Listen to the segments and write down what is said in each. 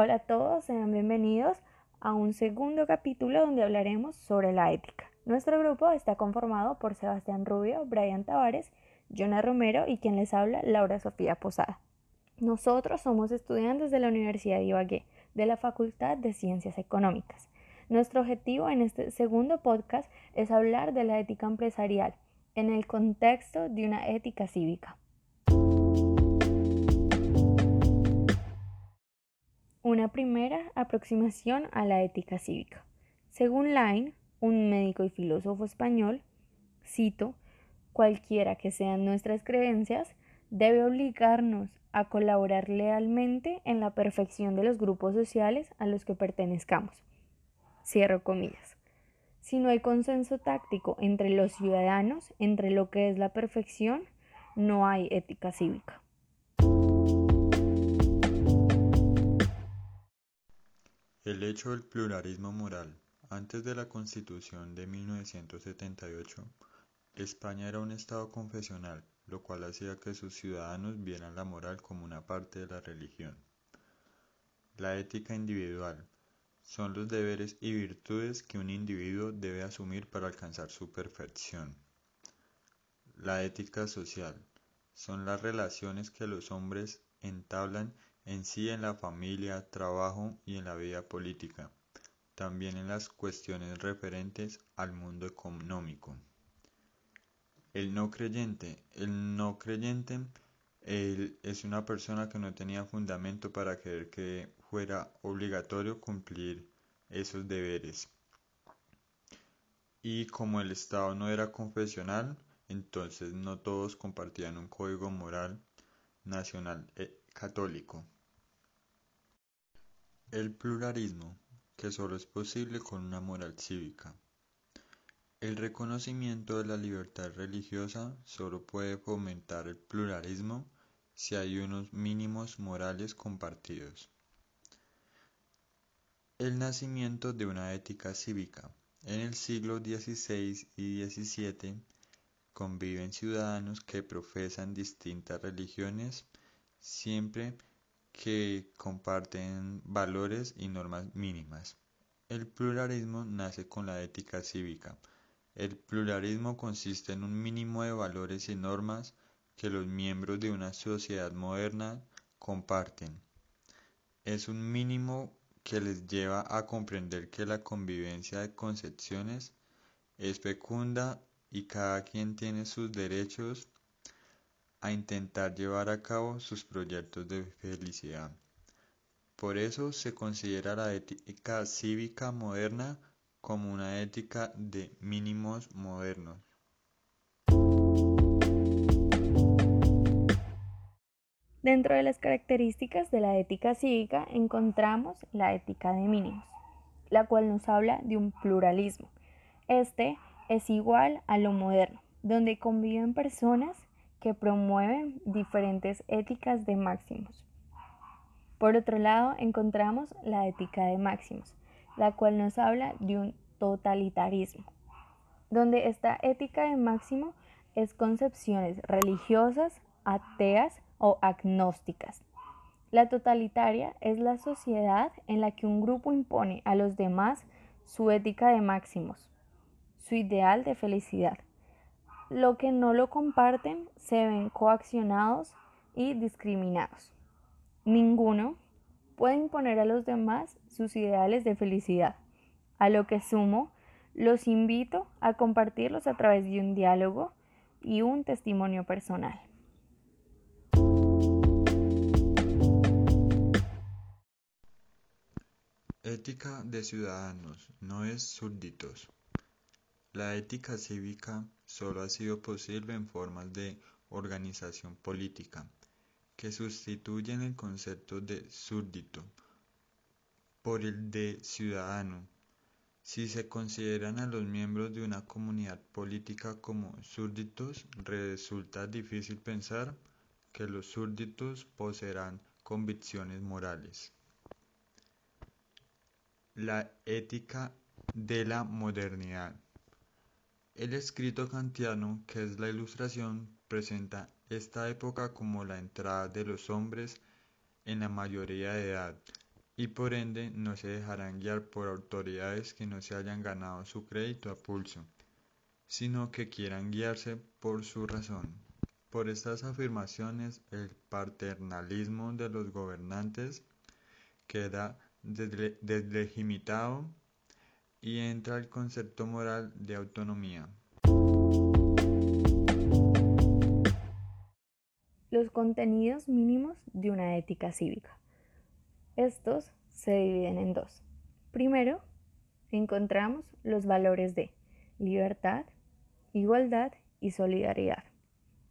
Hola a todos, sean bienvenidos a un segundo capítulo donde hablaremos sobre la ética. Nuestro grupo está conformado por Sebastián Rubio, Brian Tavares, Jonah Romero y quien les habla, Laura Sofía Posada. Nosotros somos estudiantes de la Universidad de Ibagué, de la Facultad de Ciencias Económicas. Nuestro objetivo en este segundo podcast es hablar de la ética empresarial en el contexto de una ética cívica. Una primera aproximación a la ética cívica. Según Line, un médico y filósofo español, cito, cualquiera que sean nuestras creencias, debe obligarnos a colaborar lealmente en la perfección de los grupos sociales a los que pertenezcamos. Cierro comillas. Si no hay consenso táctico entre los ciudadanos entre lo que es la perfección, no hay ética cívica. El hecho del pluralismo moral. Antes de la Constitución de 1978, España era un Estado confesional, lo cual hacía que sus ciudadanos vieran la moral como una parte de la religión. La ética individual son los deberes y virtudes que un individuo debe asumir para alcanzar su perfección. La ética social son las relaciones que los hombres entablan en sí en la familia, trabajo y en la vida política, también en las cuestiones referentes al mundo económico. El no creyente. El no creyente es una persona que no tenía fundamento para creer que fuera obligatorio cumplir esos deberes. Y como el Estado no era confesional, entonces no todos compartían un código moral nacional eh, católico. El pluralismo, que solo es posible con una moral cívica. El reconocimiento de la libertad religiosa solo puede fomentar el pluralismo si hay unos mínimos morales compartidos. El nacimiento de una ética cívica. En el siglo XVI y XVII conviven ciudadanos que profesan distintas religiones siempre que comparten valores y normas mínimas. El pluralismo nace con la ética cívica. El pluralismo consiste en un mínimo de valores y normas que los miembros de una sociedad moderna comparten. Es un mínimo que les lleva a comprender que la convivencia de concepciones es fecunda y cada quien tiene sus derechos a intentar llevar a cabo sus proyectos de felicidad. Por eso se considera la ética cívica moderna como una ética de mínimos modernos. Dentro de las características de la ética cívica encontramos la ética de mínimos, la cual nos habla de un pluralismo. Este es igual a lo moderno, donde conviven personas que promueven diferentes éticas de máximos. Por otro lado, encontramos la ética de máximos, la cual nos habla de un totalitarismo, donde esta ética de máximo es concepciones religiosas, ateas o agnósticas. La totalitaria es la sociedad en la que un grupo impone a los demás su ética de máximos, su ideal de felicidad, lo que no lo comparten se ven coaccionados y discriminados. Ninguno puede imponer a los demás sus ideales de felicidad, a lo que sumo los invito a compartirlos a través de un diálogo y un testimonio personal. Ética de ciudadanos no es súbditos. La ética cívica solo ha sido posible en formas de organización política, que sustituyen el concepto de súbdito por el de ciudadano. Si se consideran a los miembros de una comunidad política como súbditos, resulta difícil pensar que los súbditos poseerán convicciones morales. La ética de la modernidad. El escrito kantiano, que es la Ilustración, presenta esta época como la entrada de los hombres en la mayoría de edad, y por ende no se dejarán guiar por autoridades que no se hayan ganado su crédito a pulso, sino que quieran guiarse por su razón. Por estas afirmaciones, el paternalismo de los gobernantes queda deslegitimado y entra el concepto moral de autonomía. Los contenidos mínimos de una ética cívica. Estos se dividen en dos. Primero, encontramos los valores de libertad, igualdad y solidaridad.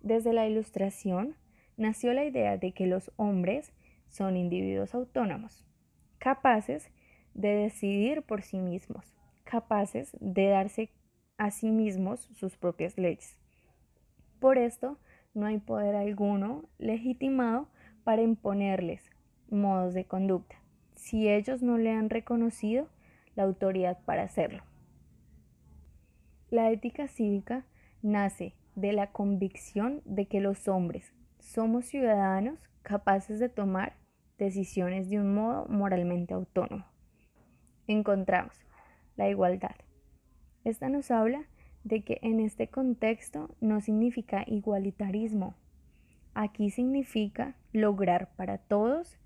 Desde la Ilustración nació la idea de que los hombres son individuos autónomos, capaces de decidir por sí mismos, capaces de darse a sí mismos sus propias leyes. Por esto, no hay poder alguno legitimado para imponerles modos de conducta, si ellos no le han reconocido la autoridad para hacerlo. La ética cívica nace de la convicción de que los hombres somos ciudadanos capaces de tomar decisiones de un modo moralmente autónomo. Encontramos la igualdad. Esta nos habla de que en este contexto no significa igualitarismo. Aquí significa lograr para todos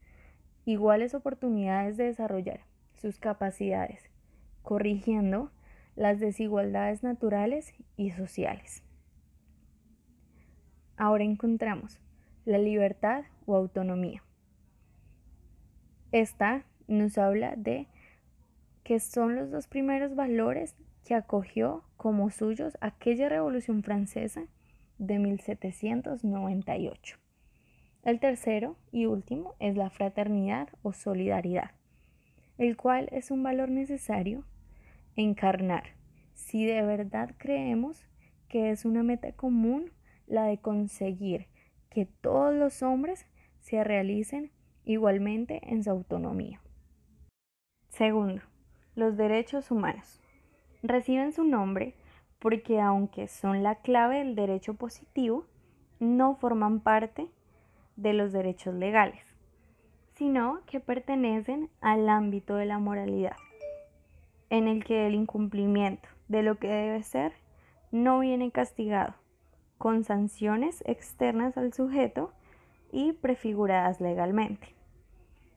iguales oportunidades de desarrollar sus capacidades, corrigiendo las desigualdades naturales y sociales. Ahora encontramos la libertad o autonomía. Esta nos habla de que son los dos primeros valores que acogió como suyos aquella Revolución Francesa de 1798. El tercero y último es la fraternidad o solidaridad, el cual es un valor necesario encarnar si de verdad creemos que es una meta común la de conseguir que todos los hombres se realicen igualmente en su autonomía. Segundo, los derechos humanos. Reciben su nombre porque aunque son la clave del derecho positivo, no forman parte de los derechos legales, sino que pertenecen al ámbito de la moralidad, en el que el incumplimiento de lo que debe ser no viene castigado, con sanciones externas al sujeto y prefiguradas legalmente.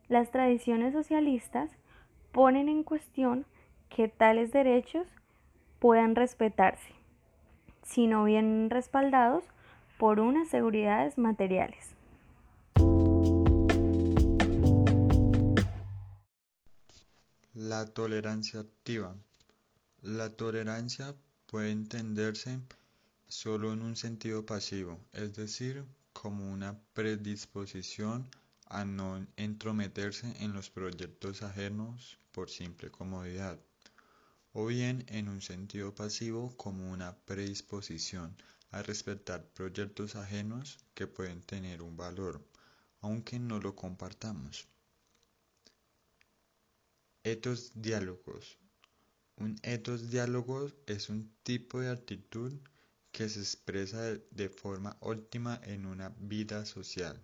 Las tradiciones socialistas ponen en cuestión que tales derechos puedan respetarse, sino bien respaldados por unas seguridades materiales. La tolerancia activa. La tolerancia puede entenderse solo en un sentido pasivo, es decir, como una predisposición a no entrometerse en los proyectos ajenos por simple comodidad, o bien en un sentido pasivo como una predisposición a respetar proyectos ajenos que pueden tener un valor, aunque no lo compartamos. Etos diálogos. Un etos diálogo es un tipo de actitud que se expresa de forma óptima en una vida social,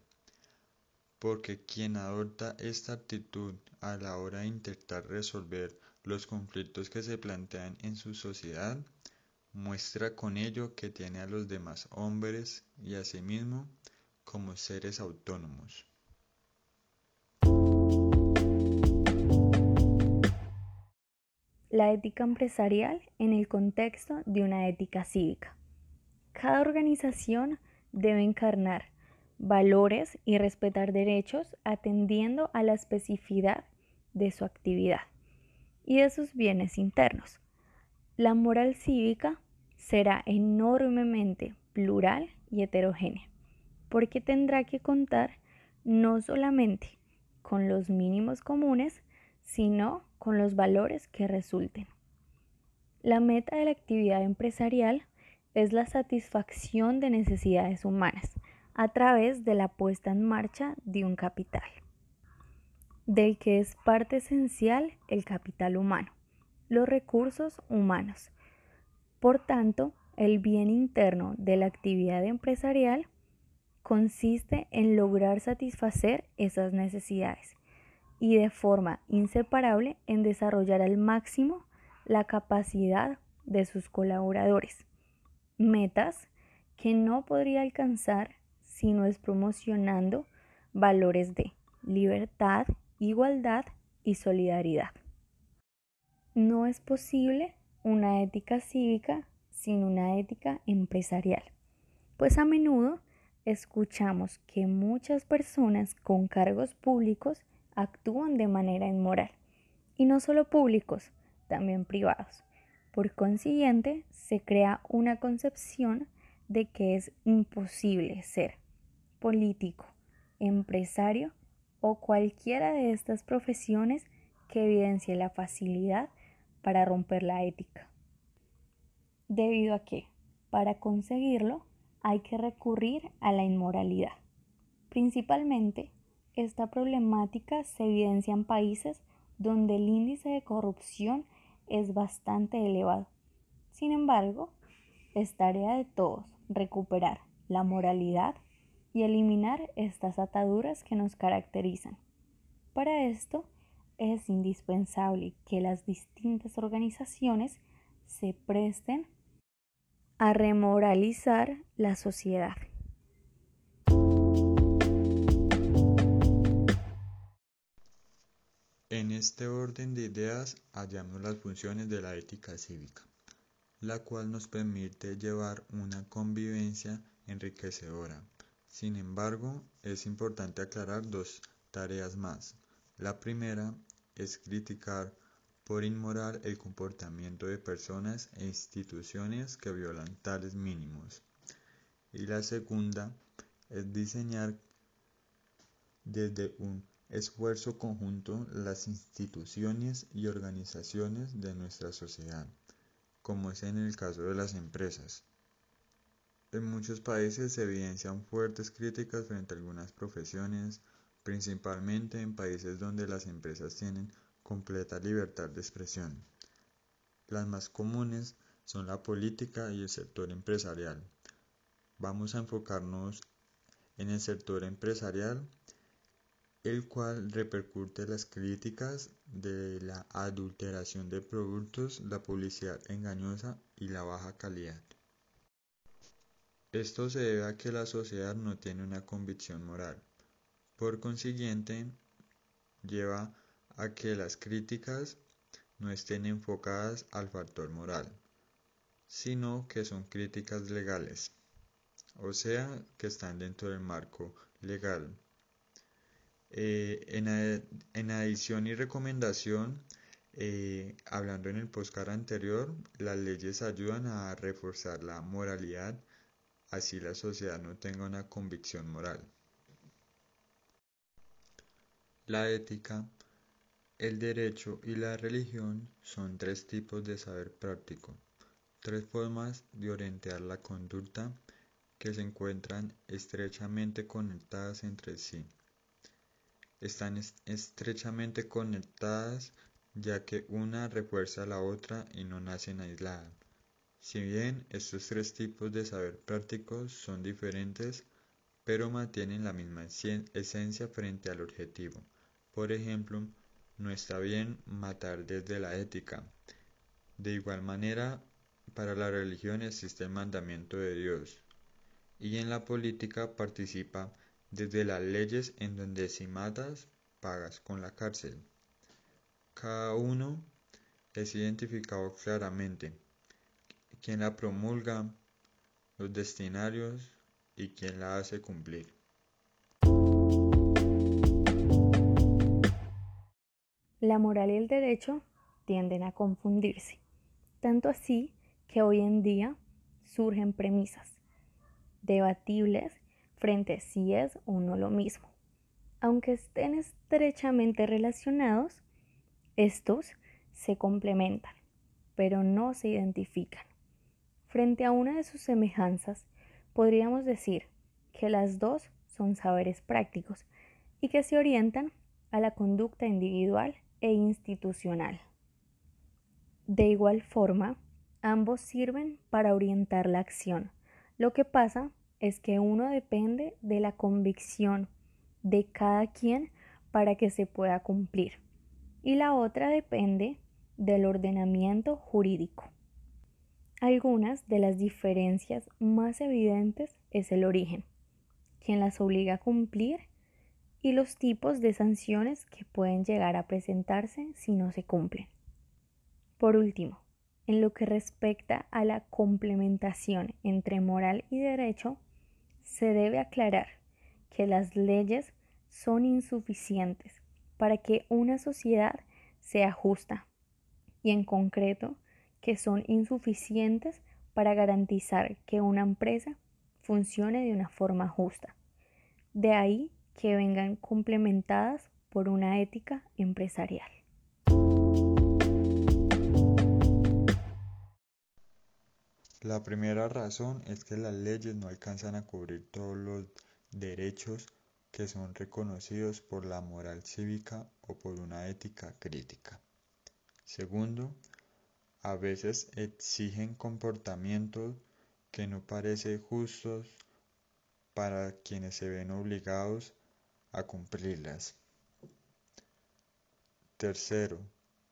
porque quien adopta esta actitud a la hora de intentar resolver los conflictos que se plantean en su sociedad, muestra con ello que tiene a los demás hombres y a sí mismo como seres autónomos. La ética empresarial en el contexto de una ética cívica. Cada organización debe encarnar valores y respetar derechos atendiendo a la especificidad de su actividad y de sus bienes internos. La moral cívica será enormemente plural y heterogénea, porque tendrá que contar no solamente con los mínimos comunes, sino con los valores que resulten. La meta de la actividad empresarial es la satisfacción de necesidades humanas a través de la puesta en marcha de un capital, del que es parte esencial el capital humano, los recursos humanos. Por tanto, el bien interno de la actividad empresarial consiste en lograr satisfacer esas necesidades y de forma inseparable en desarrollar al máximo la capacidad de sus colaboradores. Metas que no podría alcanzar si no es promocionando valores de libertad, igualdad y solidaridad. No es posible una ética cívica sin una ética empresarial, pues a menudo escuchamos que muchas personas con cargos públicos actúan de manera inmoral, y no solo públicos, también privados. Por consiguiente, se crea una concepción de que es imposible ser político, empresario o cualquiera de estas profesiones que evidencie la facilidad para romper la ética. Debido a que, para conseguirlo, hay que recurrir a la inmoralidad. Principalmente, esta problemática se evidencia en países donde el índice de corrupción es bastante elevado. Sin embargo, es tarea de todos recuperar la moralidad y eliminar estas ataduras que nos caracterizan. Para esto, es indispensable que las distintas organizaciones se presten a remoralizar la sociedad. En este orden de ideas hallamos las funciones de la ética cívica, la cual nos permite llevar una convivencia enriquecedora. Sin embargo, es importante aclarar dos tareas más. La primera es criticar por inmoral el comportamiento de personas e instituciones que violan tales mínimos. Y la segunda es diseñar desde un esfuerzo conjunto las instituciones y organizaciones de nuestra sociedad, como es en el caso de las empresas. En muchos países se evidencian fuertes críticas frente a algunas profesiones, principalmente en países donde las empresas tienen completa libertad de expresión. Las más comunes son la política y el sector empresarial. Vamos a enfocarnos en el sector empresarial, el cual repercute las críticas de la adulteración de productos, la publicidad engañosa y la baja calidad. Esto se debe a que la sociedad no tiene una convicción moral. Por consiguiente, lleva a que las críticas no estén enfocadas al factor moral, sino que son críticas legales, o sea, que están dentro del marco legal. Eh, en, adición y recomendación, eh, hablando en el postcard anterior, las leyes ayudan a reforzar la moralidad, así la sociedad no tenga una convicción moral. La ética el derecho y la religión son tres tipos de saber práctico, tres formas de orientar la conducta que se encuentran estrechamente conectadas entre sí. Están estrechamente conectadas ya que una refuerza a la otra y no nacen aisladas. Si bien estos tres tipos de saber prácticos son diferentes, pero mantienen la misma esencia frente al objetivo. Por ejemplo, no está bien matar desde la ética. De igual manera, para la religión existe el mandamiento de Dios. Y en la política participa desde las leyes en donde si matas, pagas con la cárcel. Cada uno es identificado claramente. Quien la promulga, los destinarios y quien la hace cumplir. La moral y el derecho tienden a confundirse, tanto así que hoy en día surgen premisas debatibles frente a si es o no lo mismo. Aunque estén estrechamente relacionados, estos se complementan, pero no se identifican. Frente a una de sus semejanzas, podríamos decir que las dos son saberes prácticos y que se orientan a la conducta individual e institucional. De igual forma, ambos sirven para orientar la acción. Lo que pasa es que uno depende de la convicción de cada quien para que se pueda cumplir y la otra depende del ordenamiento jurídico. Algunas de las diferencias más evidentes es el origen, quien las obliga a cumplir y los tipos de sanciones que pueden llegar a presentarse si no se cumplen. Por último, en lo que respecta a la complementación entre moral y derecho, se debe aclarar que las leyes son insuficientes para que una sociedad sea justa y en concreto que son insuficientes para garantizar que una empresa funcione de una forma justa. De ahí que vengan complementadas por una ética empresarial. La primera razón es que las leyes no alcanzan a cubrir todos los derechos que son reconocidos por la moral cívica o por una ética crítica. Segundo, a veces exigen comportamientos que no parecen justos para quienes se ven obligados a cumplirlas. Tercero,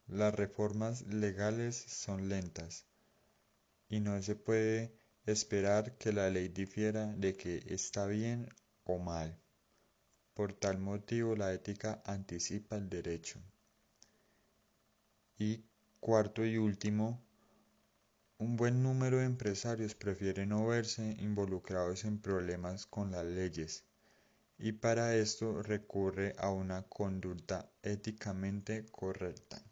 las reformas legales son lentas y no se puede esperar que la ley difiera de que está bien o mal. Por tal motivo la ética anticipa el derecho. Y cuarto y último, un buen número de empresarios prefieren no verse involucrados en problemas con las leyes y para esto recurre a una conducta éticamente correcta.